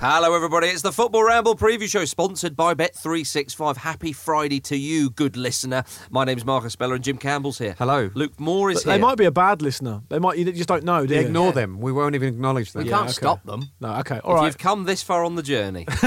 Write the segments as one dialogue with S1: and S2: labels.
S1: Hello, everybody. It's the Football Ramble preview show sponsored by Bet365. Happy Friday to you, good listener. My name's Marcus Speller and Jim Campbell's here.
S2: Hello.
S1: Luke Moore is
S3: But
S1: here.
S3: they might be a bad listener. They might. You just don't know. Do you?
S2: Ignore them. We won't even acknowledge them.
S4: We can't
S3: okay.
S4: stop them.
S3: No. Okay.
S1: If
S3: All right.
S1: You've come this far on the journey.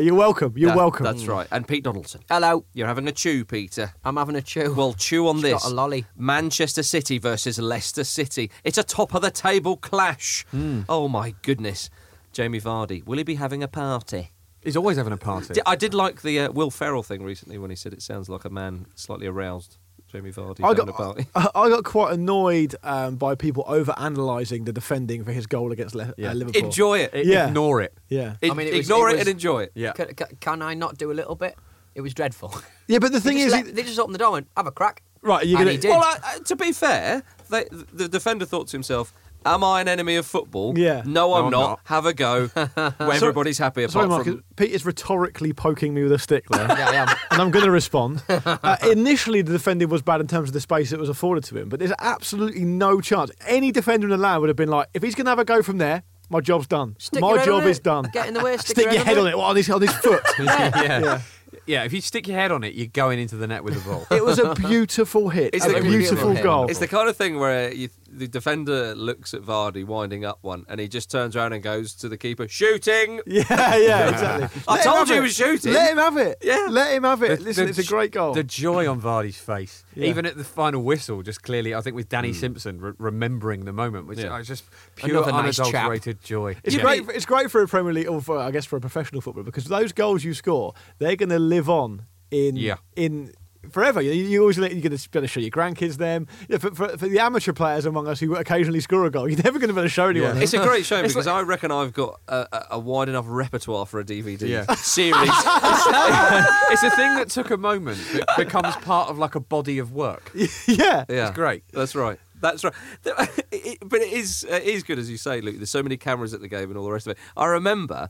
S3: You're welcome. You're
S1: That-
S3: welcome.
S1: That's right. And Pete Donaldson.
S4: Hello,
S1: You're having a chew, Peter.
S4: I'm having a chew.
S1: Well, chew on
S4: She's
S1: this.
S4: got a lolly.
S1: Manchester City versus Leicester City. It's a top of the table clash.
S2: Hmm.
S1: Oh my goodness. Jamie Vardy, will he be having a party?
S2: He's always having a party.
S1: I did like the uh, Will Ferrell thing recently when he said it sounds like a man slightly aroused. Jamie Vardy
S3: I
S1: having
S3: got,
S1: a party.
S3: I I got quite annoyed um, by people over analysing the defending for his goal against Le-
S2: Yeah.
S3: uh, Liverpool.
S1: Enjoy it.
S2: I-
S3: Yeah.
S2: Ignore it.
S3: Yeah.
S1: I
S4: I mean, it was-
S1: ignore
S4: it
S1: it,
S4: was-
S1: and enjoy it.
S2: Yeah.
S4: Can, can- can I not do a little bit? It was dreadful.
S3: Yeah, but the thing is,
S4: let- they just opened the door and went, have a crack.
S3: right? You're
S4: and
S3: gonna.
S4: he did.
S1: Well, I, I- to be fair, they, the defender thought to himself, "Am I an enemy of football?
S3: Yeah.
S1: No, I'm,
S2: I'm
S1: not.
S2: not.
S1: Have a go. Where everybody's happy apart
S3: Sorry, Mark.
S1: from."
S3: Pete is rhetorically poking me with a stick there.
S4: Yeah, I am.
S3: and I'm going to respond. Uh, initially, the defending was bad in terms of the space that was afforded to him, but there's absolutely no chance. Any defender in the land would have been like, if he's going to have a go from there, my job's done.
S4: Stick
S3: my
S4: your head
S3: job is done.
S4: Get in the way, stick
S3: Stick
S4: your
S3: your
S4: head
S3: head
S4: on
S3: on it on his, on his foot.
S2: yeah. yeah. Yeah. If you stick your head on it, you're going into the net with the ball.
S3: It was a beautiful hit.
S1: It's
S3: a
S1: the-
S3: beautiful goal.
S1: It's the kind of thing where you, the defender looks at Vardy winding up one, and he just turns around and goes to the keeper, shooting.
S3: Yeah, yeah, exactly.
S1: I
S3: Let
S1: told
S3: have
S1: you he was shooting.
S3: Let him have it.
S1: Yeah.
S3: Let him have it.
S2: The-
S3: Listen,
S2: the
S3: it's a great goal.
S2: The joy on Vardy's face,
S3: Yeah.
S2: even at the final whistle, just clearly, I think with Danny hmm. Simpson re- remembering the moment, which
S1: Yeah.
S2: is just pure
S4: Another nice chap.
S2: unadulterated joy.
S3: It's
S1: Yeah.
S3: great. It's great for a Premier League, or for, I guess for a professional footballer, because those goals you score, they're going to live on in
S2: Yeah.
S3: in forever. You, you always you're going to be able to show your grandkids them. Yeah, for, for, for the amateur players among us who occasionally score a goal, you're never going to be able to show anyone.
S2: Yeah.
S1: It's a great show
S2: It's
S1: because I reckon I've got a, a, a wide enough repertoire for a DVD
S2: Yeah.
S1: series.
S2: it's a thing that took a moment that becomes part of like a body of work.
S3: yeah.
S1: Yeah,
S2: It's great.
S1: That's right. That's right. But it is it is good as you say, Luke. There's so many cameras at the game and all the rest of it. I remember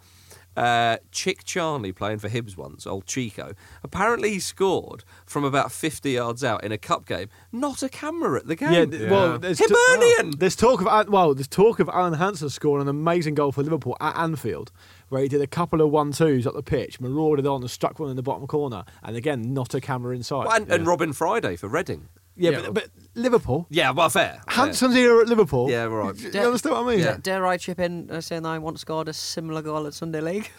S1: uh, Chic Charnley playing for Hibs once, old Chico. Apparently, he scored from about 50 yards out in a cup game. Not a camera at the game.
S3: Yeah, th- well, there's t-
S1: Hibernian!
S3: there's talk of well, there's talk of Alan Hansen scoring an amazing goal for Liverpool at Anfield, where he did a couple of one twos up the pitch, marauded on and struck one in the bottom corner, and again, not a camera inside.
S1: and, and Robin Friday for Reading.
S3: Yeah,
S2: Yeah.
S3: But, but Liverpool,
S1: Yeah, well, fair. fair.
S3: Hansen's era at Liverpool.
S1: Yeah, right.
S3: Do you understand what I mean?
S1: Yeah.
S4: Dare, dare I chip in uh, saying that I once scored a similar goal at Sunday League?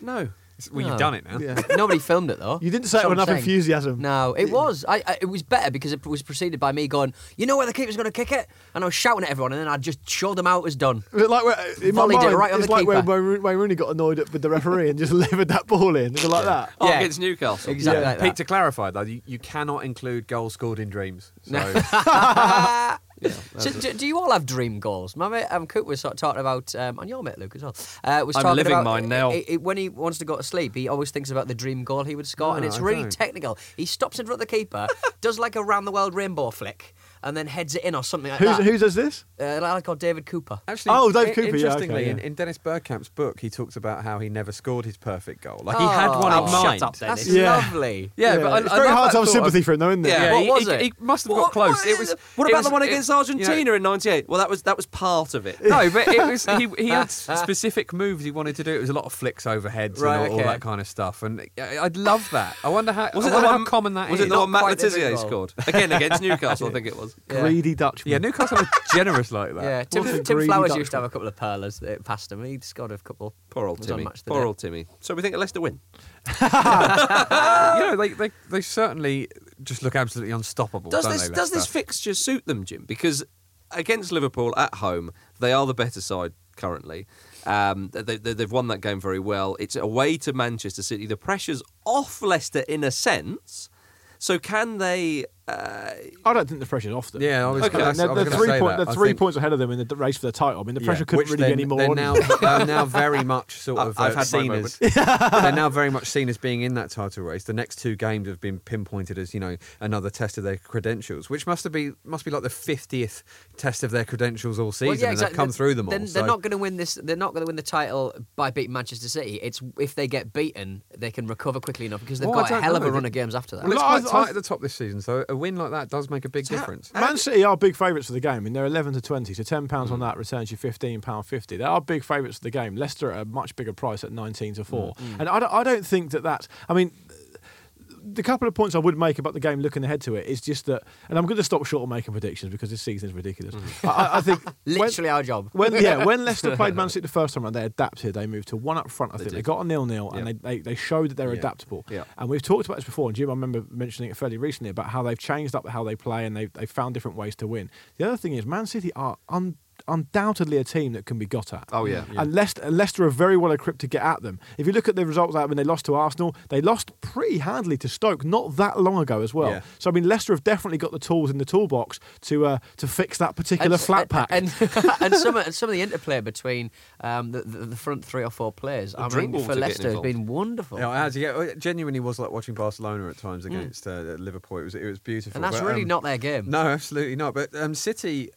S1: No.
S2: Well, you've done it now.
S3: Yeah.
S4: Nobody filmed it though.
S3: You didn't say it
S4: That's
S3: with
S4: what
S3: enough
S4: I'm saying.
S3: enthusiasm.
S4: No, it was. I, I, it was better because it was preceded by me going, "You know where the keeper's going to kick it," and I was shouting at everyone, and then I just showed them out as done.
S3: But like where- uh, in my
S4: Volleyed it
S3: mind,
S4: right on
S3: it's
S4: the
S3: like when
S4: keeper.
S3: Wayne Wayne Rooney got annoyed at- with the referee and just levered that ball in, It's like that.
S1: Oh,
S4: Yeah.
S1: against Newcastle.
S4: Exactly
S3: Yeah.
S4: like
S2: Pete,
S4: that.
S2: to clarify though, you, you cannot include goals scored in dreams. So
S4: So, do, do you all have dream goals? My mate um, Coop was sort of talking about, um, and your mate Luke as well. Uh, was
S1: I'm
S4: talking
S1: living
S4: about,
S1: mine now.
S4: i- i- when he wants to go to sleep, he always thinks about the dream goal he would score, and it's
S2: I
S4: really
S2: don't.
S4: technical. He stops in front of the keeper, does like a round the world rainbow flick, and then heads it in or something like
S3: Who's,
S4: that.
S3: who does this?
S4: Uh, a lad called David Cooper.
S2: Actually,
S3: Oh, Dave
S2: i-
S3: Cooper, yeah, okay,
S2: Interestingly, in, in Dennis Bergkamp's book, he talks about how he never scored his perfect goal. Like he had
S4: Oh,
S2: one in
S4: shut
S2: mind.
S4: up, Dennis.
S2: That's-
S3: Yeah.
S4: lovely.
S2: Yeah, but I,
S3: it's
S2: I
S3: very
S2: love
S3: hard to have sympathy
S2: of-
S3: for him, though, isn't it?
S2: Yeah,
S4: What
S2: he,
S4: was
S2: he-
S4: it?
S2: he must have
S1: What-
S2: got close.
S1: What,
S2: it was.
S1: what
S2: it
S1: about
S2: was-
S1: the one
S2: it-
S1: against
S2: you know-
S1: Argentina in '98? Well, that was that was part of it.
S2: No, but it was he, he had specific moves he wanted to do. It was a lot of flicks overheads
S4: Right,
S2: and all, all that kind of stuff. And I- I'd love that. I wonder how.
S1: Was it the one
S2: how common that
S1: Was it the one Matt
S4: quite
S1: Letizia scored again against Newcastle? I think it was. Was.
S4: Yeah.
S3: Greedy Dutchman.
S2: Yeah, Newcastle are generous like that.
S4: Yeah, Tim,
S3: What
S4: Tim Flowers
S3: Dutchman.
S4: used to have a couple of perlers that past him. He scored a couple.
S1: Poor old Timmy.
S4: Match
S1: Poor
S4: Day.
S1: old Timmy. So we think a Leicester win.
S2: you know, they, they they certainly just look absolutely unstoppable.
S1: Does this
S2: they,
S1: does this fixture suit them, Jim? Because against Liverpool at home, they are the better side currently. Um, they, they, they've won that game very well. It's away to Manchester City. The pressure's off Leicester in a sense. So can they? Uh,
S3: I don't think the pressure's off them.
S2: Yeah, I was
S1: Okay.
S2: gonna,
S3: They're, they're three, point,
S2: that.
S3: they're three
S2: think-
S3: points ahead of them in the race for the title. I mean, the
S2: Yeah,
S3: pressure couldn't
S2: which
S3: really
S2: they're,
S3: be any more.
S2: They're
S3: on
S2: now, they're now very much sort
S1: I-
S2: of
S1: I've
S2: uh,
S1: had
S2: seen
S1: moment.
S2: as they're now very much seen as being in that title race. The next two games have been pinpointed as you know another test of their credentials, which must have be must be like the fiftieth test of their credentials all season,
S4: Well, yeah,
S2: and
S4: exactly.
S2: they've come through them all.
S4: They're,
S2: so-
S4: they're not going to win this. They're not going to win the title by beating Manchester City. It's if they get beaten, they can recover quickly enough because they've
S2: Well,
S4: got a
S2: don't
S4: hell of a run of games after that.
S2: Well, it's
S3: Well,
S2: quite tight at the top this season, so a win like that does make a big difference.
S3: Man City are big favourites for the game. I mean, they're 11 to 20, so £10
S2: Mm.
S3: on that returns you £15.50. They are big favourites for the game. Leicester at a much bigger price at 19 to 4.
S2: Mm.
S3: And I don't, I don't think that that's. I mean, the couple of points I would make about the game looking ahead to it is just that, and I'm going to stop short of making predictions because this season is ridiculous.
S2: Mm.
S3: I- I, think. when-
S4: Literally our job.
S3: when yeah, when Leicester played Man City the first time round, they adapted. They moved to one up front. I think they got a nil nil, and they, they they showed that they're
S2: Yeah.
S3: adaptable.
S1: Yeah.
S3: And we've talked about this before. And Jim, I remember mentioning it fairly recently about how they've changed up how they play and they they found different ways to win. The other thing is, Man City are un, undoubtedly a team that can be got at.
S1: Oh, yeah.
S3: And Leicester, Leicester are very well equipped to get at them. If you look at the results out when they lost to Arsenal, they lost pretty handily to Stoke not that long ago as well.
S2: Yeah.
S3: So I mean, Leicester have definitely got the tools in the toolbox to uh, to fix that particular flat pack.
S4: And, and some of, and some of the interplay between um, the, the, the front three or four players, I mean, for Leicester, has been wonderful.
S2: Yeah, it has. Yeah, it genuinely was like watching Barcelona at times against uh, Liverpool. It was it was beautiful.
S4: and that's
S2: But,
S4: really
S2: um,
S4: not their game.
S2: No, absolutely not. But um, City,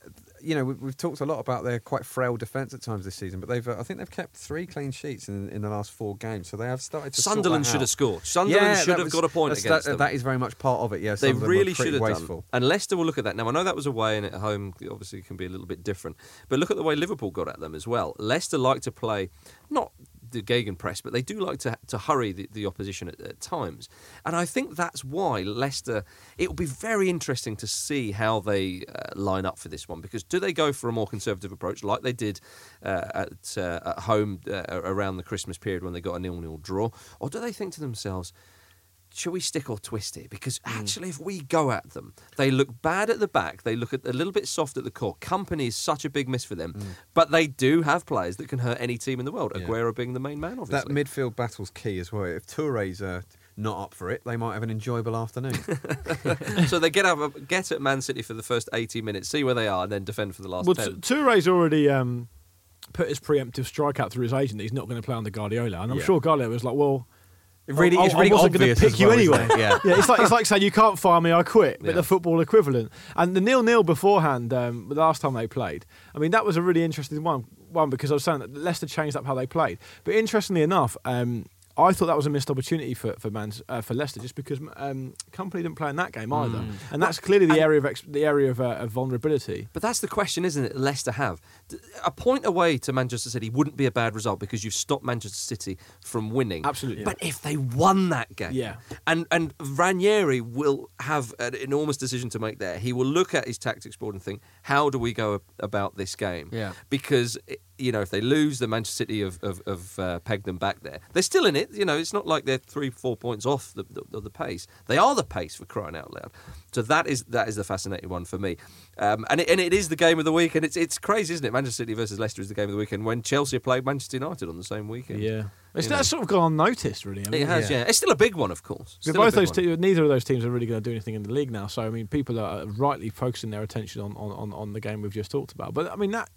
S2: you know, we, we've talked a lot about their quite frail defence at times this season, but they've uh, I think they've kept three clean sheets in, in the last four games, so they have started to.
S1: Sunderland should
S2: out.
S1: have scored. Sunderland
S2: Yeah,
S1: should have
S2: was-
S1: got a point against
S2: that,
S1: them.
S2: That is very much part of it. Yeah,
S1: They
S2: Sunderland
S1: really should have
S2: wasteful.
S1: done. And Leicester will look at that. Now, I know that was away and at home obviously can be a little bit different. But look at the way Liverpool got at them as well. Leicester like to play, not the Gegenpress, but they do like to, to hurry the, the opposition at, at times. And I think that's why Leicester, it will be very interesting to see how they uh, line up for this one. Because do they go for a more conservative approach like they did uh, at, uh, at home uh, around the Christmas period when they got a nil-nil draw? Or do they think to themselves, shall we stick or twist it? Because
S2: Mm.
S1: actually, if we go at them, they look bad at the back. They look at a little bit soft at the core. Kompany is such a big miss for them, but they do have players that can hurt any team in the world.
S2: Mm. Yeah.
S1: Aguero being the main man, obviously.
S2: That
S1: obviously.
S2: midfield battle's key as well. If Touré's uh, not up for it, they might have an enjoyable afternoon.
S1: so they get up, get at Man City for the first eighty minutes, see where they are, and then defend for the last
S3: Well,
S1: ten.
S3: T- Touré's already um, put his preemptive strike out through his agent that he's not going to play under Guardiola, and I'm
S2: Yeah.
S3: sure Guardiola was like, "Well,
S2: It really,
S3: I,
S2: it's
S3: I wasn't going
S2: obvious
S3: to pick you
S2: well,
S3: anyway."
S2: Yeah.
S3: yeah. It's like it's like saying you can't fire me, I quit, but
S1: Yeah.
S3: the football equivalent. And the nil nil beforehand, um, the last time they played, I mean, that was a really interesting one. One because I was saying that Leicester changed up how they played, but interestingly enough. Um, I thought that was a missed opportunity for for Man, uh, for Leicester, just because um, Kompany didn't play in that game either,
S2: Mm.
S3: and that's clearly the area of ex- the area of, uh, of vulnerability.
S1: But that's the question, isn't it? Leicester have a point away to Manchester City wouldn't be a bad result because you've stopped Manchester City from winning.
S3: Absolutely.
S1: But if they won that game,
S3: Yeah.
S1: and and Ranieri will have an enormous decision to make there. He will look at his tactics board and think, how do we go about this game?
S4: Yeah.
S1: Because i- you know, if they lose, the Manchester City have, have, have uh, pegged them back there. They're still in it. You know, it's not like they're three, four points off the, the, the pace. They are the pace for crying out loud. So that is that is the fascinating one for me. Um, and it, and it is the game of the week, and it's it's crazy, isn't it? Manchester City versus Leicester is the game of the weekend when Chelsea played Manchester United on the same weekend.
S3: Yeah, it's
S1: You know.
S3: sort of gone unnoticed, really. I mean,
S1: It has, yeah. It's still a big one, of course. Still
S3: both those te- neither of those teams are really going to do anything in the league now. So I mean, people are rightly focusing their attention on, on, on, on the game we've just talked about. But I mean that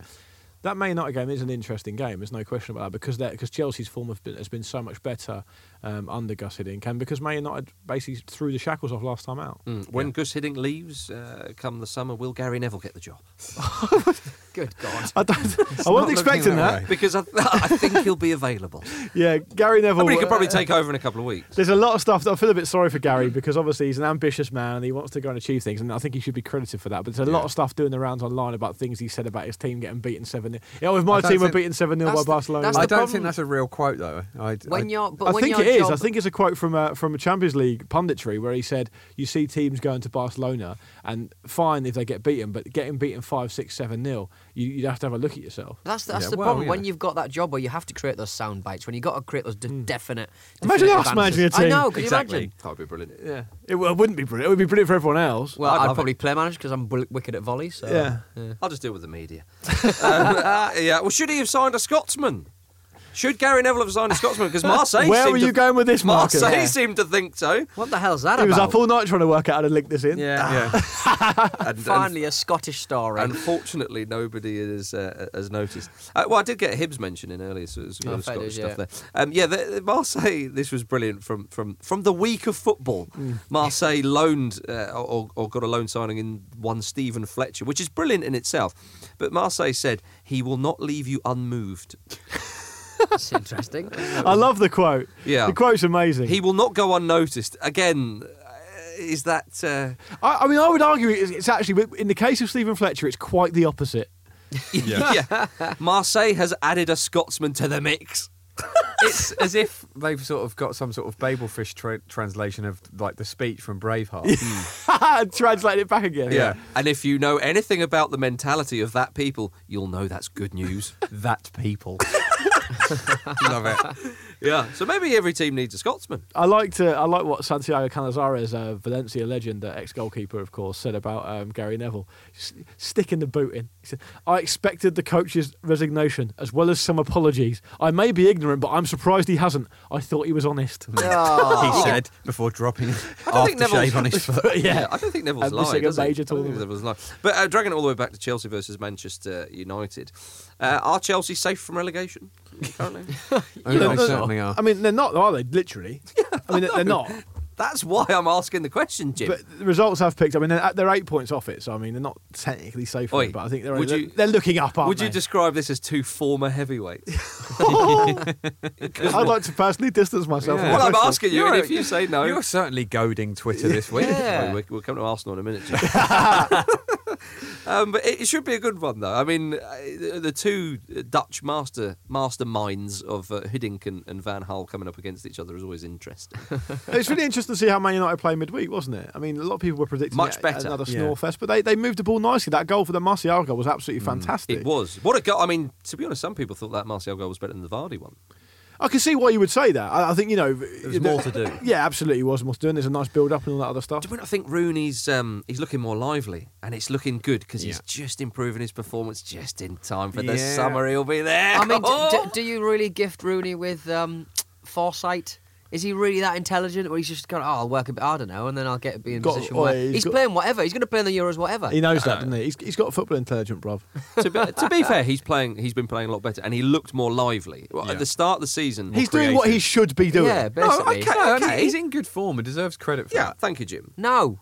S3: that Man United game is an interesting game. There's no question about that because because Chelsea's form been, has been so much better um, under Gus Hiddink, and because Man United basically threw the shackles off last time out.
S1: Mm. When Gus Hiddink leaves uh, come the summer, will Gary Neville get the job?
S4: Good God.
S3: I, don't, I wasn't expecting
S2: that
S3: that.
S1: Because I, I think he'll be available.
S3: Yeah, Gary Neville.
S1: I mean, he could probably
S3: uh,
S1: take over in a couple of weeks.
S3: There's a lot of stuff that I feel a bit sorry for Gary because obviously he's an ambitious man and he wants to go and achieve things, and I think he should be credited for that. But there's a lot of stuff doing the rounds online about things he said about his team getting beaten seven 0 know, if my team were beaten seven 0 by
S4: the-
S3: Barcelona,
S2: I don't
S4: problem.
S2: think that's a real quote though. I,
S4: When
S2: I-
S4: you're, but
S3: I
S4: when
S3: think
S4: you're
S3: it is.
S4: job.
S3: I think it's a quote from a, from a Champions League punditry where he said, "You see teams going to Barcelona, and fine if they get beaten, but getting beaten five, six, seven nil, you, you'd have to have a look at yourself."
S4: That's that's
S2: Yeah,
S4: the
S2: well,
S4: problem
S2: yeah.
S4: when you've got that job where you have to create those sound bites. When you've got to create those de- definite.
S3: Hmm. Imagine
S4: definitive
S3: us managing a
S4: answers. I know. Can
S2: Exactly.
S4: you imagine?
S1: That would be brilliant.
S3: Yeah, it, well, it wouldn't be brilliant. It would be brilliant for everyone else.
S4: Well,
S1: I'd
S4: I'd,
S1: love
S4: probably play manager because I'm bl- wicked at volley. So
S3: Yeah.
S1: I'll just deal with the media. um, uh, yeah. Well, should he have signed a Scotsman? Should Gary Neville have signed a Scotsman? Because Marseille.
S3: Where
S1: seemed
S3: were
S1: to-
S3: you going with this, Marcus?
S1: Marseille
S4: Yeah.
S1: seemed to think so.
S4: What the hell's that
S3: He was
S4: about?
S3: up all night trying to work out how to link this in.
S4: yeah.
S2: Yeah.
S1: And, and
S4: Finally, a Scottish story.
S1: Unfortunately, nobody has uh, has noticed. Uh, well, I did get a Hibs mention in earlier, so there's a bit
S4: Oh,
S1: of
S4: fair
S1: Scottish
S4: dues,
S1: stuff there. Um, yeah, the, the Marseille. This was brilliant from from from the week of football.
S4: Mm.
S1: Marseille loaned uh, or, or got a loan signing in one Steven Fletcher, which is brilliant in itself. But Marseille said he will not leave you unmoved.
S4: That's interesting.
S3: I love the quote.
S1: Yeah.
S3: the quote's amazing.
S1: He will not go unnoticed. Again, uh, is that? Uh,
S3: I, I mean, I would argue it's, it's actually in the case of Steven Fletcher, it's quite the opposite.
S1: yeah. Marseille has added a Scotsman to the mix.
S2: it's as if they've sort of got some sort of Babelfish tra- translation of like the speech from Braveheart.
S3: Translate it back again.
S2: Yeah.
S1: And if you know anything about the mentality of that people, you'll know that's good news.
S2: that people. Love it.
S1: Yeah. So maybe every team needs a Scotsman.
S3: I liked uh, I like what Santiago Canizares, uh, Valencia legend, uh, ex goalkeeper, of course, said about um, Gary Neville. S- sticking the boot in. He said, "I expected the coach's resignation as well as some apologies. I may be ignorant, but I'm surprised he hasn't. I thought he was honest."
S4: Oh.
S2: He said before dropping
S1: don't
S2: aftershave on his foot.
S3: yeah.
S1: I don't think Neville's
S3: And
S1: lied.
S3: missing a major
S1: I don't think
S3: tournament.
S1: Neville's lied. But uh, dragging it all the way back to Chelsea versus Manchester United, uh, are Chelsea safe from relegation currently?
S2: Oh,
S3: They're
S2: they are.
S3: I mean, they're not, are they? Literally. I mean, they're- they're not.
S1: That's why I'm asking the question, Jim.
S3: But the results I've picked. I mean, they're, they're eight points off it, so I mean, they're not technically safe.
S1: Oi,
S3: but I think they're
S1: would
S3: they're,
S1: you-
S3: they're looking up. Aren't
S1: Would you
S3: they?
S1: describe this as two former heavyweights?
S3: I'd like to personally distance myself.
S2: Yeah.
S1: well, I'm
S3: the question.
S1: asking you,
S2: You're
S1: and if you say no,
S2: You're certainly goading Twitter this week.
S4: Yeah.
S1: Well, we- we'll come to Arsenal in a minute. Jim. um, but it, it should be a good one, though. I mean, uh, the, the two Dutch master masterminds of uh, Hiddink and, and Van Gaal coming up against each other is always interesting.
S3: It's really interesting to see how Man United play midweek, wasn't it? I mean, a lot of people were predicting
S1: Much better.
S3: another
S2: Yeah.
S3: Snorefest, but they, they moved the ball nicely. That goal for the Martial goal was absolutely fantastic.
S1: it was what a goal. I mean, to be honest, some people thought that Martial goal was better than the Vardy one.
S3: I can see why you would say that. I, I think you know
S2: There's more to do.
S3: Yeah, absolutely, was more to do. And there's a nice build up and all that other stuff.
S1: Do you know, I think Rooney's um, he's looking more lively and it's looking good because he's just improving his performance just in time for the summer. He'll be there.
S4: I mean,
S1: Oh!
S4: d- do you really gift Rooney with um, foresight? Is he really that intelligent, or he's just going, "Oh, I'll work a bit harder now, and then I'll get be in a
S3: Got-
S4: position
S3: oh,
S4: where
S3: yeah, he's
S4: he's,
S3: got-
S4: playing whatever. He's going to play in the Euros, whatever."
S3: He knows that, doesn't he? He's, he's got football intelligent, bruv.
S1: to, be, to be fair, he's playing. He's been playing a lot better, and he looked more lively Well,
S2: Yeah.
S1: at the start of the season.
S3: He's doing what he should be doing.
S4: yeah, basically.
S1: okay.
S2: No, and he's in good form and deserves credit for
S1: Yeah,
S2: that.
S1: thank you, Jim.
S4: No,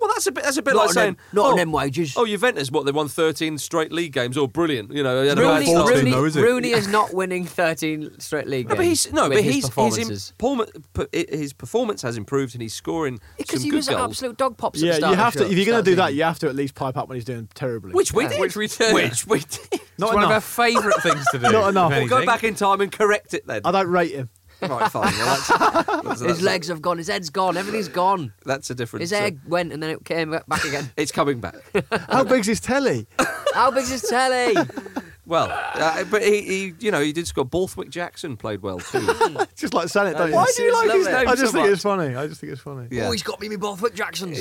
S1: Well, that's a bit. That's a bit
S4: not
S1: like saying,
S4: them, not
S1: oh,
S4: on them wages.
S1: oh, Juventus, what they won thirteen straight league games. Oh, brilliant! You know, they had a bad
S4: Rooney,
S1: start.
S4: Rooney,
S2: though, is it?
S4: Rooney is not winning 13 straight league
S1: No,
S4: games.
S1: but he's no,
S4: with
S1: but
S4: his
S1: he's his,
S4: performances.
S1: performance, his performance has improved, and he's scoring
S4: because he
S1: good
S4: was an absolute dog pops.
S3: Yeah,
S4: at the
S3: you have to.
S4: the
S3: If you're going to do that, you have to at least pipe up when he's doing terribly.
S1: Which we
S4: Yeah.
S1: did.
S2: Which we did.
S1: Which we did.
S3: not
S2: it's one of our favourite things to do.
S3: Not enough.
S1: We'll go back in time and correct it then.
S3: I don't rate him.
S1: Right, fine. Well, that's, that's,
S4: his
S1: that's-
S4: legs have gone, his head's gone, everything's gone.
S1: That's a different.
S4: His
S1: uh,
S4: went and then it came back again.
S1: It's coming back.
S3: How big's his telly?
S4: How big's his telly?
S1: Well, uh, but he, he, you know, he did score. Borthwick Jackson played well too.
S3: Just like saying don't
S1: Why
S3: you?
S1: do you like his name
S3: I just
S1: so
S3: think
S1: much?
S3: it's funny. I just think it's funny.
S1: Yeah.
S4: Oh, he's got me, me Borthwick Jacksons.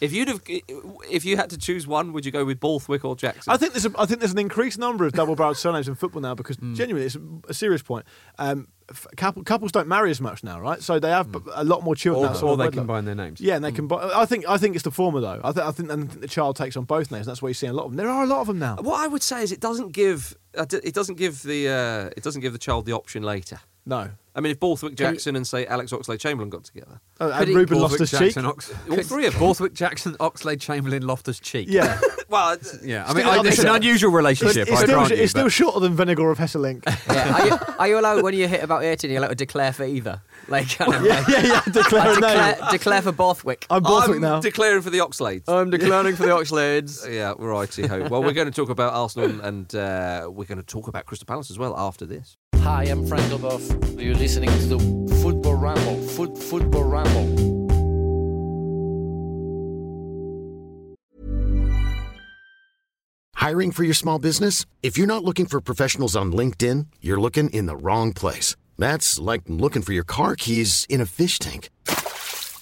S1: if you'd have, if you had to choose one, would you go with Borthwick or Jackson?
S3: I think there's a, I think there's an increased number of double-barreled surnames in football now because
S1: Hmm.
S3: genuinely it's a, a serious point. Um, f- couple, couples don't marry as much now, right? So they have b- a lot more children.
S2: Or,
S3: outside
S2: or they
S3: wedlock.
S2: combine their names.
S3: Yeah, and they combine. I think I think it's the former though. I, th- I think and the child takes on both names. That's why you see a lot of them. There are a lot of them now.
S1: what I would say is it doesn't give uh, it doesn't give the uh, it doesn't give the child the option later.
S3: No,
S1: I mean, if Borthwick Jackson and say Alex Oxlade Chamberlain got together,
S3: oh,
S4: Could
S3: and
S4: he-
S3: Ruben lost
S2: Borthwick
S3: his cheek.
S2: Jackson, Ox-
S1: All three of them.
S2: Borthwick Jackson, Oxlade, Chamberlain, Loftus Cheek.
S3: Yeah,
S1: well, it's-
S2: Yeah, I mean,
S3: Still-
S2: I, it's an unusual
S3: it's,
S2: relationship.
S3: it's
S2: I
S3: still,
S2: grant you,
S3: it's still
S2: but-
S3: shorter than Vennegoor of Hesselink.
S4: Yeah. Are, you, are you allowed when you hit about 18, you're allowed to declare for either? Like, kind of,
S3: yeah, yeah, yeah. Declare a
S4: declare,
S3: name.
S4: declare for Borthwick.
S3: I'm Borthwick
S1: I'm
S3: now.
S1: declaring for the Oxlades.
S4: I'm declaring for the Oxlades.
S1: yeah, righty ho. Well, we're going to talk about Arsenal and uh, we're going to talk about Crystal Palace as well after this.
S5: Hi, I'm Frank Leboeuf. You're listening to the Football
S2: ramble football ramble
S6: Hiring for your small business? If you're not looking for professionals on LinkedIn, you're looking in the wrong place. That's like looking for your car keys in a fish tank.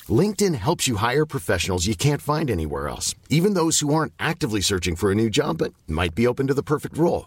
S6: LinkedIn helps you hire professionals you can't find anywhere else, even those who aren't actively searching for a new job but might be open to the perfect role.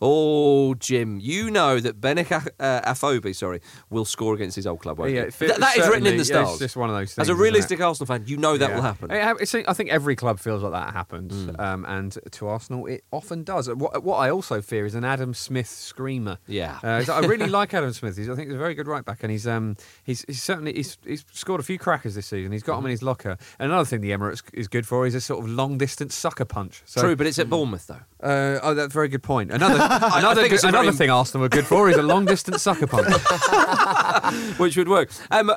S1: Oh, Jim, you know that Benik uh, Afobe, sorry, will score against his old club. Won't
S2: Yeah, it
S1: Th- that is written in the
S2: yeah, it's
S1: stars.
S2: just one of those things. As a
S1: realistic Arsenal fan, you know that
S2: Yeah.
S1: will happen.
S2: I think every club feels like that happens,
S1: Hmm.
S2: um, and to Arsenal, it often does. What, what I also fear is an Adam Smith screamer.
S1: Yeah.
S2: uh, I really like Adam Smith. He's, I think he's a very good right back, and he's um, he's, he's certainly he's, he's scored a few crackers this season. He's got them in his locker. And another thing the Emirates is good for is a sort of long distance sucker punch. So,
S1: True, but it's at Bournemouth though.
S2: Uh, oh, that's a very good point. Another another,
S1: think
S2: good- another
S1: very-
S2: thing Arsenal were good for is a long distance sucker punch.
S1: which would work. Um, uh,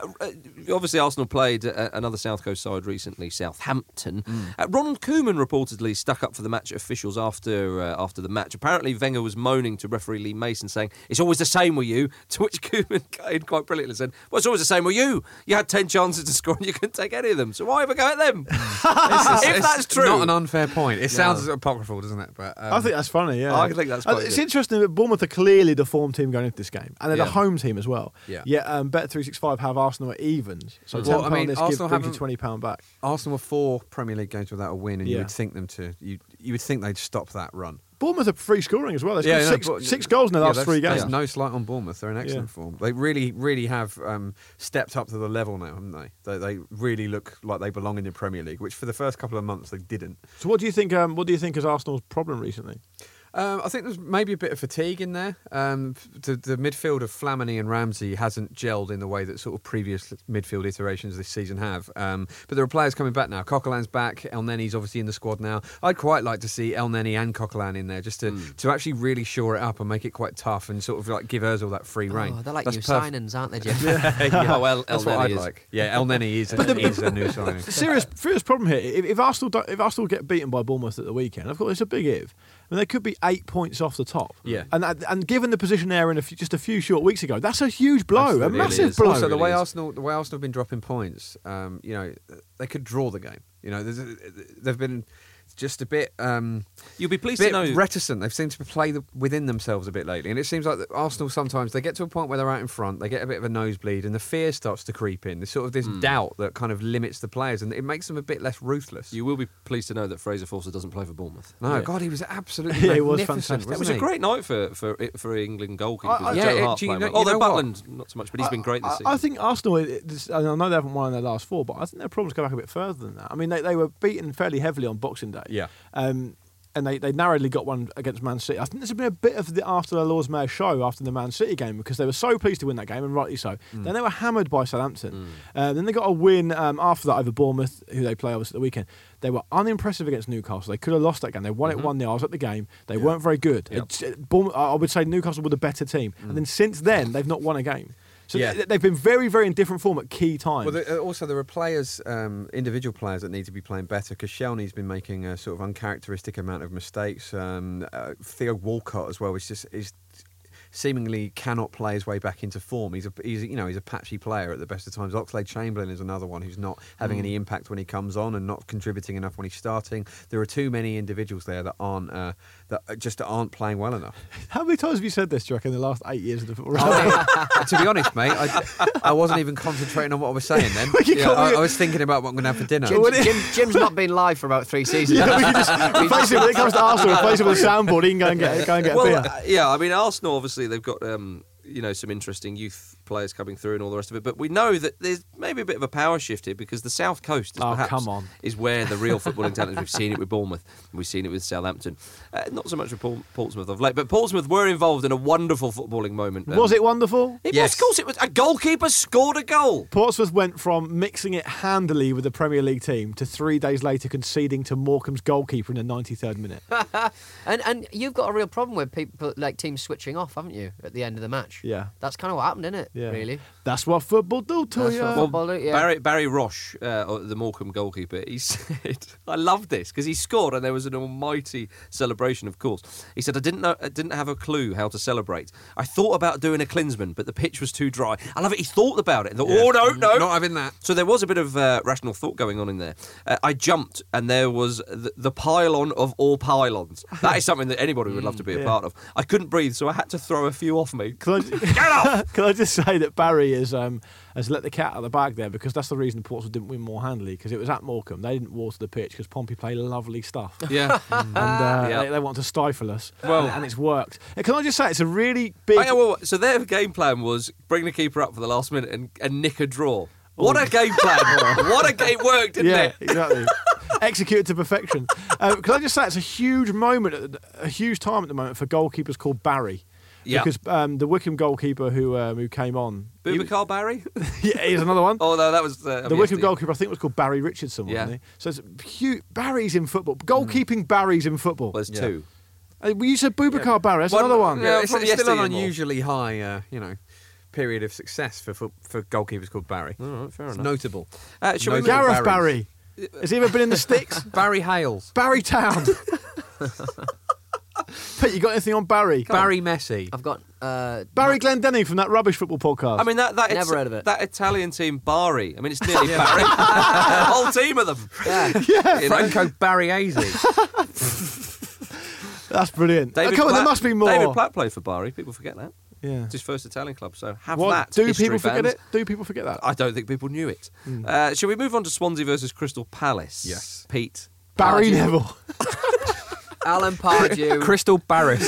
S1: obviously, Arsenal played uh, another South Coast side recently, Southampton. Uh, Ronald Koeman reportedly stuck up for the match officials after uh, after the match. Apparently, Wenger was moaning to referee Lee Mason, saying, "It's always the same with you." To which Koeman came quite brilliantly and said, "Well, it's always the same with you. You had ten chances to score and you couldn't take any of them. So why ever go at them?" if
S2: It's
S1: that's true,
S2: not an unfair point. It sounds apocryphal, doesn't it? But um,
S3: I think that's funny. Yeah,
S1: I think that's
S3: It's
S1: good.
S3: interesting that Bournemouth are clearly the form team going into this game, and they're
S2: Yeah.
S3: the home team as well.
S2: Yeah.
S3: Yet um, Bet three six five have Arsenal at evens, so
S2: Well, I mean,
S3: this
S2: Arsenal
S3: give, you twenty pound back.
S2: Arsenal were four Premier League games without a win, and you would think them to you you would think they'd stop that run.
S3: Bournemouth are free scoring as well. They scored
S2: no,
S3: six,
S2: but-
S3: six goals in the
S2: yeah,
S3: last three games.
S2: There's no slight on Bournemouth. They're in excellent
S3: Yeah.
S2: form. They really, really have um, stepped up to the level now, haven't they? they? They really look like they belong in the Premier League, which for the first couple of months they didn't.
S3: So what do you think? Um, what do you think is Arsenal's problem recently?
S2: Um, I think there's maybe a bit of fatigue in there. Um, the, the midfield of Flamini and Ramsey hasn't gelled in the way that sort of previous midfield iterations this season have. Um, but there are players coming back now. Coquelin's back. Elneny's obviously in the squad now. I'd quite like to see Elneny and Coquelin in there just to,
S1: Hmm.
S2: to actually really shore it up and make it quite tough and sort of like give Ozil that free reign.
S4: Oh, they're like
S2: That's
S4: new
S2: perf-
S4: signings, aren't they, Jim?
S2: yeah,
S1: Oh, El-
S2: that's
S1: El
S2: what I'd
S1: is.
S2: like. Yeah, Elneny is, a, is a new signing.
S3: serious, serious problem here. If, if Arsenal don't, if Arsenal get beaten by Bournemouth at the weekend, of course it's a big if. I mean, they could be eight points off the top.
S2: Yeah.
S3: and and, and given the position they're in a few, just a few short weeks ago, that's a huge blow,
S2: Absolutely.
S3: a massive
S1: really
S3: blow.
S2: Also, the way. Arsenal, the way Arsenal have been dropping points, um, you know, they could draw the game. You know, there's a, they've been just a bit, um,
S1: You'll be pleased
S2: bit
S1: to know.
S2: reticent. They've seemed to play the, within themselves a bit lately, and it seems like that Arsenal sometimes they get to a point where they're out in front, they get a bit of a nosebleed, and the fear starts to creep in. There's sort of this
S1: Hmm.
S2: doubt that kind of limits the players, and it makes them a bit less ruthless.
S1: you will be pleased to know that Fraser Forster doesn't play for Bournemouth.
S2: no,
S3: Yeah.
S2: God, he was absolutely
S3: Yeah, he was
S2: magnificent.
S3: fantastic.
S1: It was
S2: wasn't
S1: a
S2: he?
S1: great night for for for England goalkeepers.
S3: I- I-
S1: Joe
S2: Yeah,
S1: Hart
S2: you know-
S1: Although
S2: know what?
S1: Butland not so much, but he's been great this
S3: I,
S1: season.
S3: I think Arsenal, it- this- I know they haven't won in their last four, but I think their problems go back a bit further than that. I mean, they, they were beaten fairly heavily on Boxing Day.
S2: Yeah.
S3: Um, and they, they narrowly got one against Man City. I think there's been a bit of the after the Lord's Mayor show after the Man City game because they were so pleased to win that game, and rightly so.
S2: Mm.
S3: Then they were hammered by Southampton. Uh, then they got a win um, after that over Bournemouth, who they play obviously at the weekend. They were unimpressive against Newcastle. They could have lost that game. They won
S2: Mm-hmm.
S3: it 1 0. I was at the game. They weren't very good. It's- uh, Bournemouth, I would say Newcastle were the better team. And then since then, they've not won a game. So.
S2: Yeah.
S3: they- they've been very, very in different form at key times.
S2: Well, there, uh, also there are players, um, individual players that need to be playing better because Shelney's been making a sort of uncharacteristic amount of mistakes. Um, uh, Theo Walcott as well is just is seemingly cannot play his way back into form. He's a he's you know he's a patchy player at the best of times. Oxlade Chamberlain is another one who's not having
S3: Mm.
S2: any impact when he comes on and not contributing enough when he's starting. There are too many individuals there that aren't uh, that just aren't playing well enough.
S3: How many times have you said this, do you reckon, in the last eight years of the football?
S2: to be honest, mate, I, I wasn't even concentrating on what I was saying then. Yeah, I, I was thinking about what I'm going to have for dinner.
S4: Jim's, Jim, Jim's not been live for about three seasons.
S3: yeah, we can just replace it when it comes to Arsenal. Replace it with a soundboard. He can go and get go and get a
S1: well,
S3: beer.
S1: uh, yeah, I mean, Arsenal obviously they've got um, you know some interesting youth players coming through and all the rest of it, but we know that there's maybe a bit of a power shift here because the South Coast is
S3: Oh,
S1: perhaps
S3: come on.
S1: is where the real footballing talent is. We've seen it with Bournemouth, we've seen it with Southampton, uh, not so much with Paul, Portsmouth of late, but Portsmouth were involved in a wonderful footballing moment. Um,
S3: Was it wonderful?
S1: It was,
S2: Yes.
S1: of course, it was. A goalkeeper scored a goal.
S3: Portsmouth went from mixing it handily with the Premier League team to three days later conceding to Morecambe's goalkeeper in the 93rd minute.
S4: And and you've got a real problem with people like teams switching off, haven't you? At the end of the match, match.
S3: Yeah.
S4: That's kind of what happened, isn't it?
S3: Yeah.
S4: Really.
S3: That's what football do to
S4: That's
S3: you.
S4: what football do, yeah.
S1: Barry Barry Roche, uh, the Morecambe goalkeeper, he said, "I love this because he scored and there was an almighty celebration. Of course, he said I didn't know, I didn't have a clue how to celebrate. I thought about doing a Klinsmann, but the pitch was too dry. I love it. He thought about it. And thought, Oh no, no,
S2: Not having that.
S1: So there was a bit of uh, rational thought going on in there. Uh, I jumped, and there was the, the pylon of all pylons. That is something that anybody would love to be a
S3: Yeah.
S1: part of. I couldn't breathe, so I had to throw a few off me.
S3: Can I, can I just say that Barry has um, has let the cat out of the bag there because that's the reason Portsmouth didn't win more handily because it was at Morecambe. They didn't water the pitch because Pompey play lovely stuff.
S1: Yeah.
S3: and uh,
S1: Yeah.
S3: they, they want to stifle us.
S1: Well-
S3: and, and it's worked. And can I just say, it's a really big.
S1: Oh, yeah, well, so their game plan was bring the keeper up for the last minute and, and nick a draw. What a game plan! what a game worked, didn't
S3: yeah,
S1: it?
S3: exactly. Executed to perfection. Uh, can I just say, it's a huge moment, at the- a huge time at the moment for goalkeepers called Barry.
S1: Yeah.
S3: Because um, the Wycombe goalkeeper who um, who came on, he-
S1: Boubacar Barry?
S3: yeah, here's another one.
S1: oh no, that was uh,
S3: the
S1: Wycombe
S3: goalkeeper, I think, was called Barry Richardson, wasn't
S1: Yeah.
S3: he? So it's huge. Barry's in football. Goalkeeping Barry's in football.
S1: Well, there's
S2: Yeah.
S1: two.
S3: Uh, well, you said Boubacar Barry. That's
S1: One-
S3: another one.
S1: Yeah,
S2: it's, it's still an
S1: yesteryear more.
S2: unusually high, uh, you know, period of success for for, for goalkeepers called Barry.
S1: All right, fair
S2: It's
S1: enough.
S2: notable.
S1: Uh, shall we
S2: No
S3: Gareth Barry. Has he ever been in the sticks?
S2: Barry Hales,
S3: Barry Town. Pete, you got anything on Barry?
S2: Barry Messi.
S4: I've got uh,
S3: Barry Glendenning from that rubbish football podcast.
S1: I mean that that
S4: Never
S1: Ita-
S4: heard of it.
S1: that Italian team Bari. I mean it's nearly Barry. whole team of them.
S4: yeah.
S1: You know?
S2: Franco Barriesi.
S3: that's brilliant. Oh,
S1: David
S3: come on, there
S1: Platt-
S3: must be more.
S1: David Platt played for Bari. People forget that.
S3: yeah.
S1: It's his first Italian club. So have
S3: What,
S1: that.
S3: do
S1: history
S3: people forget
S1: fans.
S3: it? Do people forget that?
S1: I don't think people knew it.
S3: Hmm.
S1: Uh, shall we move on to Swansea versus Crystal Palace?
S2: Yes.
S1: Pete.
S3: Barry Neville.
S4: Alan Pardew.
S2: Crystal Barris.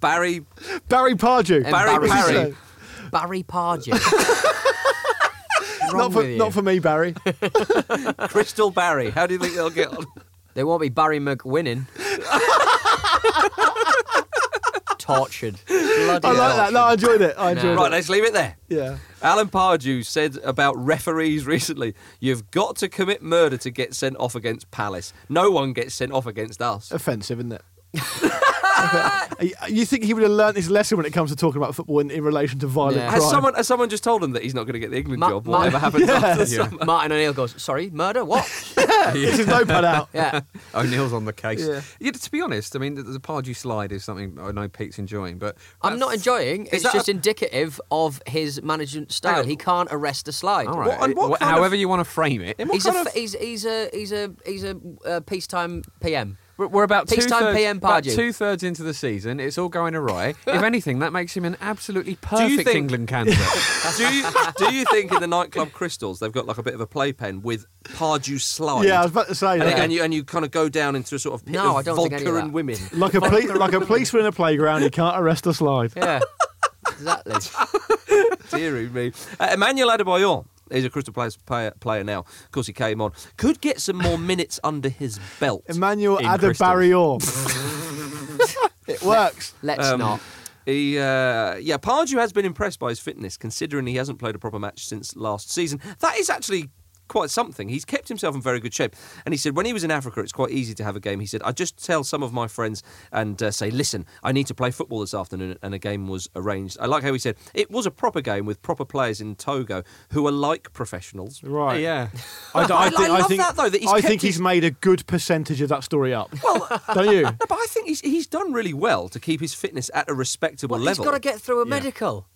S1: Barry.
S3: Barry Pardew.
S1: Barry
S4: Barry
S1: Parry.
S4: Barry Pardew.
S3: Not for,
S4: with you?
S3: not for me, Barry.
S1: Crystal Barry. How do you think they'll get on?
S4: They won't be Barry McWinning. Tortured. Bloody
S3: I like that. No, I enjoyed it. I enjoyed it.
S1: Right,
S3: it.
S1: let's leave it there.
S3: Yeah.
S1: Alan Pardew said about referees recently, you've got to commit murder to get sent off against Palace. No one gets sent off against us.
S3: Offensive, isn't it? you think he would have learnt his lesson when it comes to talking about football in, in relation to violent
S4: Yeah.
S3: crime?
S1: Has someone, has someone just told him that he's not going to get the England
S4: Ma-
S1: job,
S4: Ma-
S1: whatever happens after the
S2: Yeah.
S1: summer?
S4: Martin O'Neill goes, sorry, murder? What?
S3: This is notepad out.
S4: Yeah.
S2: O'Neill's on the case.
S3: Yeah.
S2: Yeah. to be honest, I mean, the, the Pardew slide is something I know Pete's enjoying, but
S4: I'm not enjoying. It's just
S1: a-
S4: indicative of his management style. He can't arrest a slide.
S2: All right.
S1: What- and what
S2: Wh-
S1: kind of-
S2: however you want to frame it.
S4: He's a,
S1: of-
S4: he's, he's a he's a he's a uh, peacetime PM.
S2: We're, we're about two, thirds, about two thirds into the season. It's all going awry. if anything, that makes him an absolutely perfect
S1: think-
S2: England candidate.
S1: do, you, do you think in the nightclub Crystals they've got like a bit of a playpen with Pardew slide?
S3: Yeah, I was about to say
S1: and,
S3: that.
S1: and you and you kind of go down into a sort of pit
S4: No,
S1: of
S4: I don't think any
S1: vodka
S4: of
S1: and
S4: that.
S1: women.
S3: like a poli- like a policeman in a playground, he can't arrest a slide.
S4: Yeah. exactly.
S1: Dear me. Uh, Emmanuel Adebayor is a Crystal Palace player, player now. Of course, he came on. Could get some more minutes under his belt.
S3: Emmanuel
S2: In crystals.
S3: Adebayor. it works.
S4: Let's
S1: Um,
S4: not.
S1: He, uh, yeah, Pardew has been impressed by his fitness, considering he hasn't played a proper match since last season. That is actually quite something. He's kept himself in very good shape. And he said when he was in Africa, it's quite easy to have a game. He said, I just tell some of my friends and uh, say, listen, I need to play football this afternoon, and a game was arranged. I like how he said it was a proper game with proper players in Togo who are like professionals.
S3: Right.
S2: yeah.
S3: I, d- I
S1: I
S3: think, I
S1: love
S3: think,
S1: that, though, that he's
S3: I
S1: kept
S3: think he's made a good percentage of that story up. Well, don't you?
S1: No, but I think he's he's done really well to keep his fitness at a respectable
S4: Well, he's
S1: level.
S4: got to get through a medical.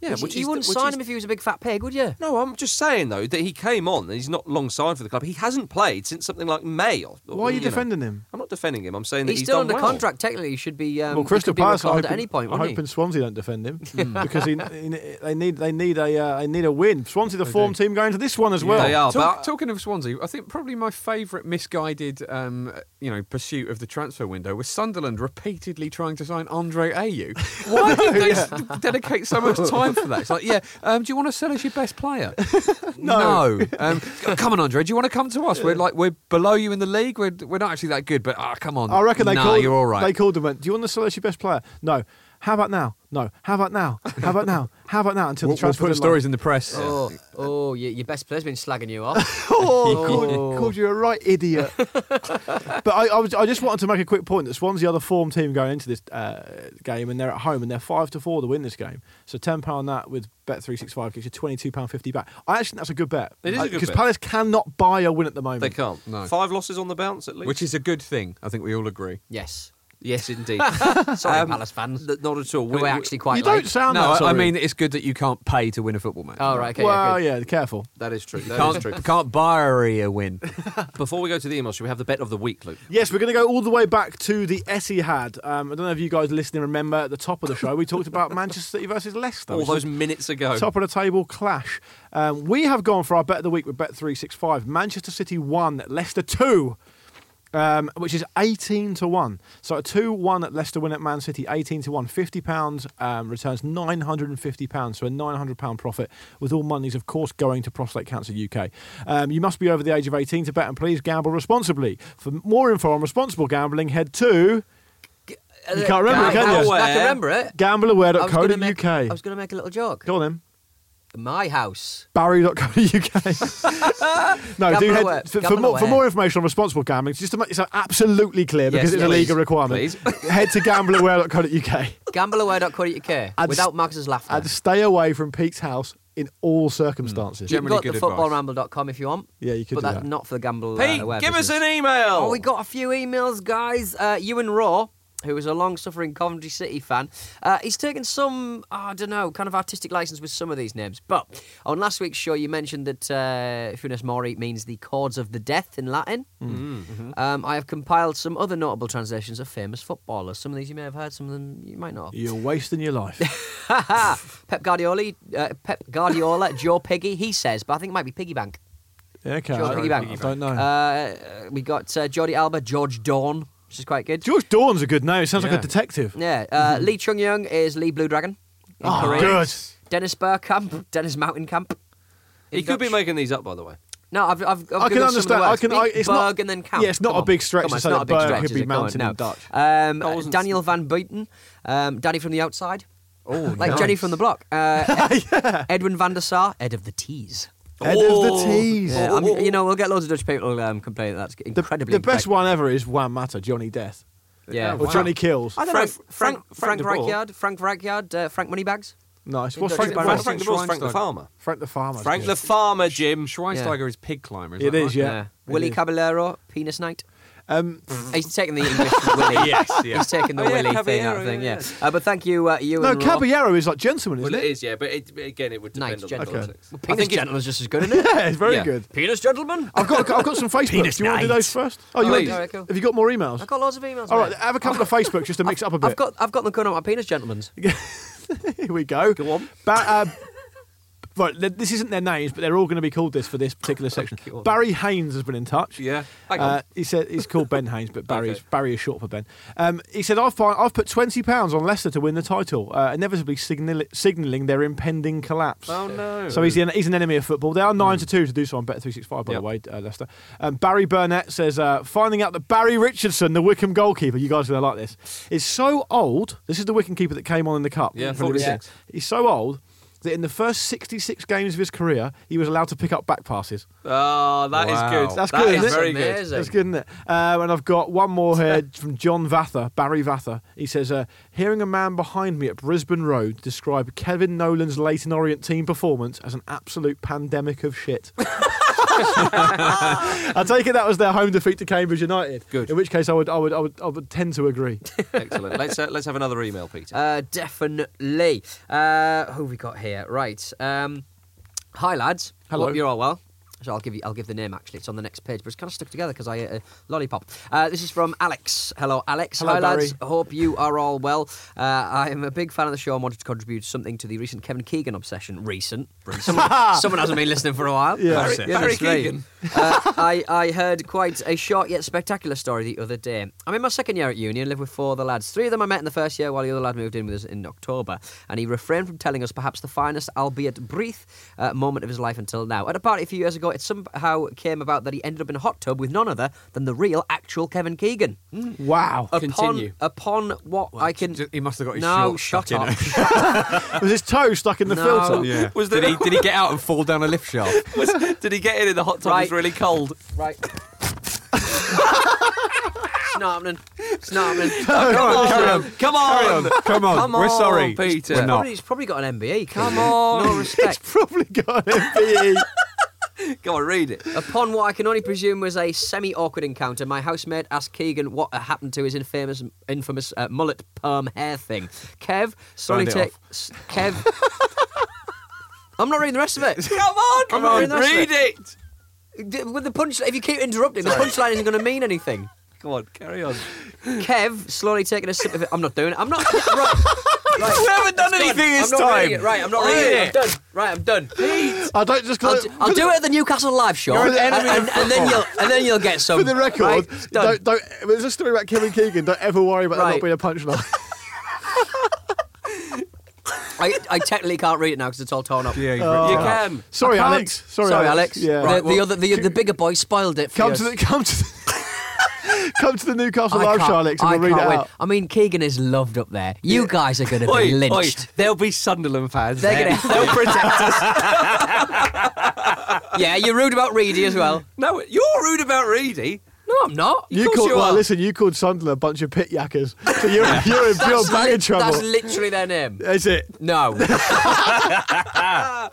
S1: Yeah,
S4: Which,
S1: which
S4: you
S1: is
S4: wouldn't
S1: which
S4: sign
S1: is-
S4: him if he was a big fat pig, would you?
S1: No, I'm just saying though that he came on and he's not long signed for the club. He hasn't played since something like May. Or, or,
S3: Why are you
S1: know.
S3: defending him?
S1: I'm not defending him. I'm saying that
S4: He's,
S1: he's,
S4: still under
S1: well.
S4: contract. Technically, he should be. Um,
S3: Well, Crystal Palace. I hope,
S4: at any point.
S3: I
S4: wouldn't
S3: hope in Swansea don't defend him because he, he, they need they need a uh, they need a win. Swansea, the form team, going to this one as well.
S1: They are.
S2: Talk,
S1: but
S2: talking of Swansea, I think probably my favourite misguided, um, you know, pursuit of the transfer window was Sunderland repeatedly trying to sign Andre Ayew. Why did they s- dedicate so much time for that? It's like, yeah, um, do you want to sell us your best player? no. Um, come on, Andre, do you want to come to us? We're like we're below you in the league. We're, we're not actually that good, but ah, come on.
S3: I reckon they
S2: nah,
S3: called.
S2: you're all right.
S3: They called him. Went, Do you want to sell us your best player? No. How about now? No. How about now? How about now? How about now? Until
S2: We'll,
S3: the
S2: we'll
S3: transfer
S2: put the stories in the press.
S4: Oh, oh, your, your best player's been slagging you off.
S3: Oh,
S4: Oh.
S3: called, called you a right idiot. but I, I, was, I just wanted to make a quick point that Swansea are the form team going into this uh, game, and they're at home, and they're five to four to win this game. So ten pound that with Bet three six five gets you twenty two pound fifty back. I actually think that's a good bet.
S1: It is a good
S3: because
S1: bet.
S3: Palace cannot buy a win at the moment.
S1: They can't.
S2: No.
S1: Five losses on the bounce at least.
S2: Which is a good thing. I think we all agree.
S4: yes.
S1: Yes, indeed.
S4: Sorry,
S1: Um,
S4: Palace fans.
S1: N- Not at all.
S4: Who
S1: We-
S4: are
S1: we-
S4: actually quite
S3: You
S4: like.
S3: don't sound
S2: no,
S3: that
S2: I, I
S3: sorry.
S2: mean it's good that you can't pay to win a football match.
S4: Oh, right, okay.
S3: well,
S4: yeah,
S3: yeah, careful.
S1: That is true. That is
S2: Can't,
S1: true.
S2: can't buy a win.
S1: Before we go to the email, should we have the bet of the week, Luke?
S3: Yes, we're going to go all the way back to the Etihad. Um, I don't know if you guys listening remember at the top of the show we talked about Manchester City versus Leicester.
S1: All
S3: which
S1: those minutes ago.
S3: top of the table clash. Um, we have gone for our bet of the week with Bet three six five. Manchester City one, Leicester two. Um, which is 18 to 1. So a 2 1 at Leicester win at Man City, 18 to 1. £50 um, returns £950, so a £900 profit, with all monies, of course, going to Prostate Cancer UK. Um, you must be over the age of 18 to bet, and please gamble responsibly. For more info on responsible gambling, head to You can't remember it, can you?
S4: I can remember it. I was gonna make- I was going to make a little joke.
S3: Go on then.
S4: My house.
S3: barry.co.uk. no, do
S4: Gamble
S3: head, for, for, more, for more information on responsible gambling, just to make this absolutely clear because
S4: Yes,
S3: it's a legal requirement,
S1: Please.
S3: head to gambleaware.co.uk
S4: Gambleaware.co.uk
S3: I'd
S4: without
S3: s-
S4: Marcus's laughter.
S3: and stay away from Pete's house in all circumstances.
S4: you can
S2: Generally
S4: go to footballramble.com if you want.
S3: Yeah, you could
S4: but
S3: do
S4: that's
S3: that.
S4: not for the gamble.
S1: Pete,
S4: uh, aware
S1: give us an email.
S4: Oh, we got a few emails, guys. Uh, and Raw, who is a long-suffering Coventry City fan, uh, he's taken some, oh, I don't know, kind of artistic license with some of these names. But on last week's show, you mentioned that uh, Funes Mori means the chords of the death in Latin.
S1: Mm-hmm.
S4: Um, I have compiled some other notable translations of famous footballers. Some of these you may have heard, some of them you might not.
S3: You're wasting your life.
S4: Pep Guardiola, uh, Pep Guardiola, Joe Piggy, he says, but I think it might be Piggy Bank.
S3: okay,
S4: George Piggy Bank.
S3: I don't know.
S4: Uh, we got uh, Jordi Alba, George Dawn, which is quite good.
S3: George Dawn's a good name. It sounds like a detective.
S4: Yeah, uh, Lee Chung Yong is Lee Blue Dragon. in
S3: Oh,
S4: Korea.
S3: good.
S4: Dennis Bergkamp, Dennis Mountain Camp.
S1: He
S4: in
S1: could be making these up, by the way.
S4: No, I've, I've, I've
S3: I can
S4: Googled some of the
S3: understand. I can. I, it's
S4: Berg
S3: not.
S4: and then Camp.
S3: Yeah, it's not
S4: Come
S3: a
S4: on.
S3: big stretch
S4: Come
S3: to
S4: on,
S3: say
S4: it's not
S3: that
S4: a big
S3: Berg
S4: stretch,
S3: could
S4: is
S3: be
S4: it? Come on,
S3: mountain
S4: no.
S3: in Dutch.
S4: Um,
S1: I wasn't-
S4: Daniel Van Buiten, um, Daddy from the outside.
S2: Oh,
S4: Like
S2: nice.
S4: Jenny from the block. Uh, Edwin van der Sar, Ed of the Tees.
S3: Head of the tees.
S4: Yeah, I mean, you know, we'll get loads of Dutch people um, complaining that's
S3: The,
S4: incredibly
S3: the best one ever is Juan Mata, Johnny Death,
S4: Yeah.
S3: or Johnny Kills.
S4: I don't
S1: Frank-
S4: know. Frank,
S1: Frank-
S4: Frank,
S1: Frank de Boer.
S4: Rijkaard, Frank Rijkaard, uh, Frank Moneybags.
S3: Nice.
S4: In
S3: What's
S4: Dutch
S3: Frank,
S4: Barbaros.
S3: Frank,
S1: Frank, the Bulls, Frank the
S2: Schweinsteiger.
S1: Farmer.
S3: Frank the Farmer?
S1: Frank the Farmer, Jim.
S2: Schweinsteiger is pig climber. Is
S3: It
S2: that
S3: is,
S2: right?
S3: yeah.
S4: Willie
S3: is.
S4: Caballero, Penis Night.
S3: Um,
S4: He's taking the English Willie.
S2: Yes, yeah.
S4: He's taking the
S1: Oh, yeah,
S4: Willie thing out
S1: Caballero,
S4: of thing,
S1: yeah,
S4: yeah. Uh, but thank you, uh, you
S3: no,
S4: and Raw.
S3: Caballero is like gentleman, isn't
S1: it
S3: it?
S1: is, yeah, but it, again, it would depend
S4: Knight,
S1: on
S4: gentleman.
S1: the
S3: Okay.
S1: context.
S4: Well,
S1: I think it's-
S4: Gentleman's just as good, isn't it?
S3: Yeah, it's very
S1: Yeah.
S3: good.
S4: Penis Gentleman?
S3: I've got I've got some Facebook.
S4: Penis
S3: do you want to do those first? Oh, you
S1: Please.
S3: want,
S4: Alright, cool.
S3: have you got more emails?
S4: I've got loads of emails.
S3: All right,
S4: mate.
S3: have a couple of Facebook just to mix it up a bit.
S4: I've got, I've got them coming up. My penis gentlemen's.
S3: Here we go.
S1: Go on.
S3: Ba- uh, right, this isn't their names, but they're all going to be called this for this particular section. Barry Haynes has been in touch.
S1: Yeah.
S3: Uh, he said he's called Ben Haynes, but Barry's
S1: Okay.
S3: Barry is short for Ben. Um, he said I've fi- I've put twenty pounds on Leicester to win the title, uh, inevitably signal- signalling their impending collapse.
S1: Oh, no.
S3: So he's the, he's an enemy of football. They are nine to two to do so on Bet three six five. By
S1: Yep.
S3: the way, uh, Leicester. Um, Barry Burnett says uh, finding out that Barry Richardson, the Wycombe goalkeeper, you guys are going to like this, is so old. This is the Wycombe keeper that came on in the cup.
S1: Yeah, 46.
S3: Leeds. He's so old. That in the first 66 games of his career, he was allowed to pick up back passes.
S1: Oh, that is
S2: Wow.
S1: good.
S3: That's
S1: That
S3: good,
S1: is
S3: isn't
S1: very good.
S4: Amazing.
S3: That's good, isn't it? Um, and I've got one more here from John Vather, Barry Vather. He says, uh, "Hearing a man behind me at Brisbane Road describe Kevin Nolan's Leyton Orient team performance as an absolute pandemic of shit." I take it that was their home defeat to Cambridge United.
S1: Good.
S3: In which case, I would, I would, I would, I would tend to agree.
S1: Excellent. Let's uh, let's have another email, Peter.
S4: Uh, definitely. Uh, who have we got here? Right. Um, hi, lads.
S3: Hello.
S4: Hope you're all well. So I'll give you. I'll give the name. Actually, it's on the next page, but it's kind of stuck together because I ate a lollipop. Uh, this is from Alex. Hello, Alex.
S3: Hello,
S4: Hi, lads.
S3: Barry.
S4: Hope you are all well. Uh, I am a big fan of the show and wanted to contribute something to the recent Kevin Keegan obsession. Recent. Someone, someone hasn't been listening for a while.
S3: Yeah.
S1: Barry,
S4: Yeah,
S1: Barry. Keegan.
S4: uh, I, I heard quite a short yet spectacular story the other day. I'm in my second year at uni and live with four other lads. Three of them I met in the first year while the other lad moved in with us in October. And he refrained from telling us perhaps the finest, albeit brief, uh, moment of his life until now. At a party a few years ago, ago, it somehow came about that he ended up in a hot tub with none other than the real, actual Kevin Keegan. Mm.
S3: Wow.
S4: Upon,
S1: Continue.
S4: Upon what I can.
S2: J- He must have got his
S4: no,
S2: shorts
S4: shut
S2: in
S4: up.
S3: Was his toe stuck in the
S4: No.
S3: filter?
S2: it. Yeah.
S1: Was
S2: did, he, did he get out and fall down a lift shaft?
S1: Was- did he get in in the hot tub?
S4: Right.
S1: It's really cold.
S4: right. it's not happening. It's not happening.
S2: Come on, carry on.
S1: Come on.
S2: Come on.
S1: Come
S2: We're sorry.
S1: Peter.
S2: We're not.
S4: Probably, he's probably got an MBE.
S1: Come on.
S4: No respect.
S3: He's Probably got an MBE.
S1: Go on, read it.
S4: Upon what I can only presume was a semi-awkward encounter, my housemate asked Keegan what happened to his infamous, infamous uh, mullet perm hair thing. Kev sorry
S2: Round it
S4: take.
S2: off.
S4: s- Kev. I'm not reading the rest of it.
S1: Come on,
S4: Come on,
S1: read it.
S4: D- With the punch, if you keep interrupting, the punchline isn't going to mean anything.
S1: Come on, carry on.
S4: Kev slowly taking a sip of it. I'm not doing it. I'm not. Right. right.
S2: We haven't done anything this
S4: I'm not
S2: time.
S4: reading it. Right, I'm not
S2: Read
S4: reading it.
S2: it.
S4: I'm done. Right, I'm done.
S3: I don't just
S4: I'll, do, I'll do it at the Newcastle live show,
S3: You're an
S4: and,
S3: enemy
S4: and,
S3: of
S4: and then you'll and then you'll get some.
S3: For the record,
S4: right, it's done.
S3: don't, don't, there's a story about Kevin Keegan. Don't ever worry about that
S4: Right.
S3: not being a punchline.
S4: I, I technically can't read it now because it's all torn up.
S2: Yeah, he's
S3: Oh.
S1: You
S2: uh, it
S1: can.
S3: Sorry,
S4: I can't.
S3: Alex. Sorry,
S4: Sorry,
S3: Alex.
S4: Alex.
S3: Yeah.
S4: The, the other, the, the bigger boy spoiled it. For
S3: come
S4: you.
S3: to the come to the, come to the Newcastle
S4: I
S3: live
S4: can't-
S3: show, Alex, and
S4: I
S3: we'll read it
S4: can't
S3: out.
S4: I mean, Keegan is loved up there. You guys are going to
S1: Oi,
S4: be
S1: oi,
S4: lynched.
S1: there'll be Sunderland fans.
S4: They're gonna-
S1: They'll protect us.
S4: Yeah, you're rude about Reedy as well.
S1: No, you're rude about Reedy.
S4: No, I'm not.
S3: You
S1: course
S3: called
S1: you
S3: well,
S1: are.
S3: listen. You called Sunderland a bunch of pit yackers, so you're you're in pure
S4: That's,
S3: bag of trouble.
S4: that's literally their name.
S3: Is it?
S4: No.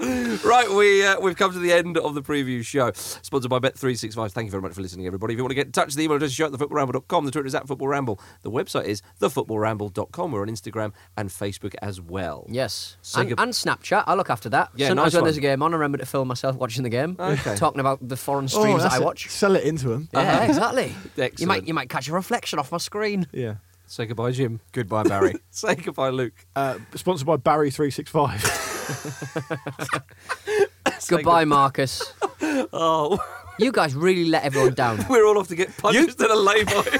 S1: Right, we uh, we've come to the end of the preview show, sponsored by Bet365. Thank you very much for listening, everybody. If you want to get in touch, the email address is show at thefootballramble.com. The Twitter is at footballramble. The website is thefootballramble.com. We're on Instagram and Facebook as well.
S4: Yes.
S1: Say
S4: And, and Snapchat. I look after that.
S1: Yeah,
S4: Sometimes
S1: nice
S4: when there's a game on, I remember to film myself watching the game.
S1: Okay.
S4: Talking about the foreign
S3: Oh,
S4: streams that
S3: that's
S4: I
S3: it.
S4: watch.
S3: Sell it into them.
S4: Yeah, exactly. You
S1: Excellent.
S4: might you might catch a reflection off my screen.
S3: Yeah.
S1: Say goodbye, Jim.
S2: Goodbye, Barry.
S1: Say goodbye, Luke.
S3: Uh, sponsored by Barry three six five.
S4: Goodbye, Marcus.
S1: Oh,
S4: You guys really let everyone down.
S1: we're all off to get punched in a lay-by.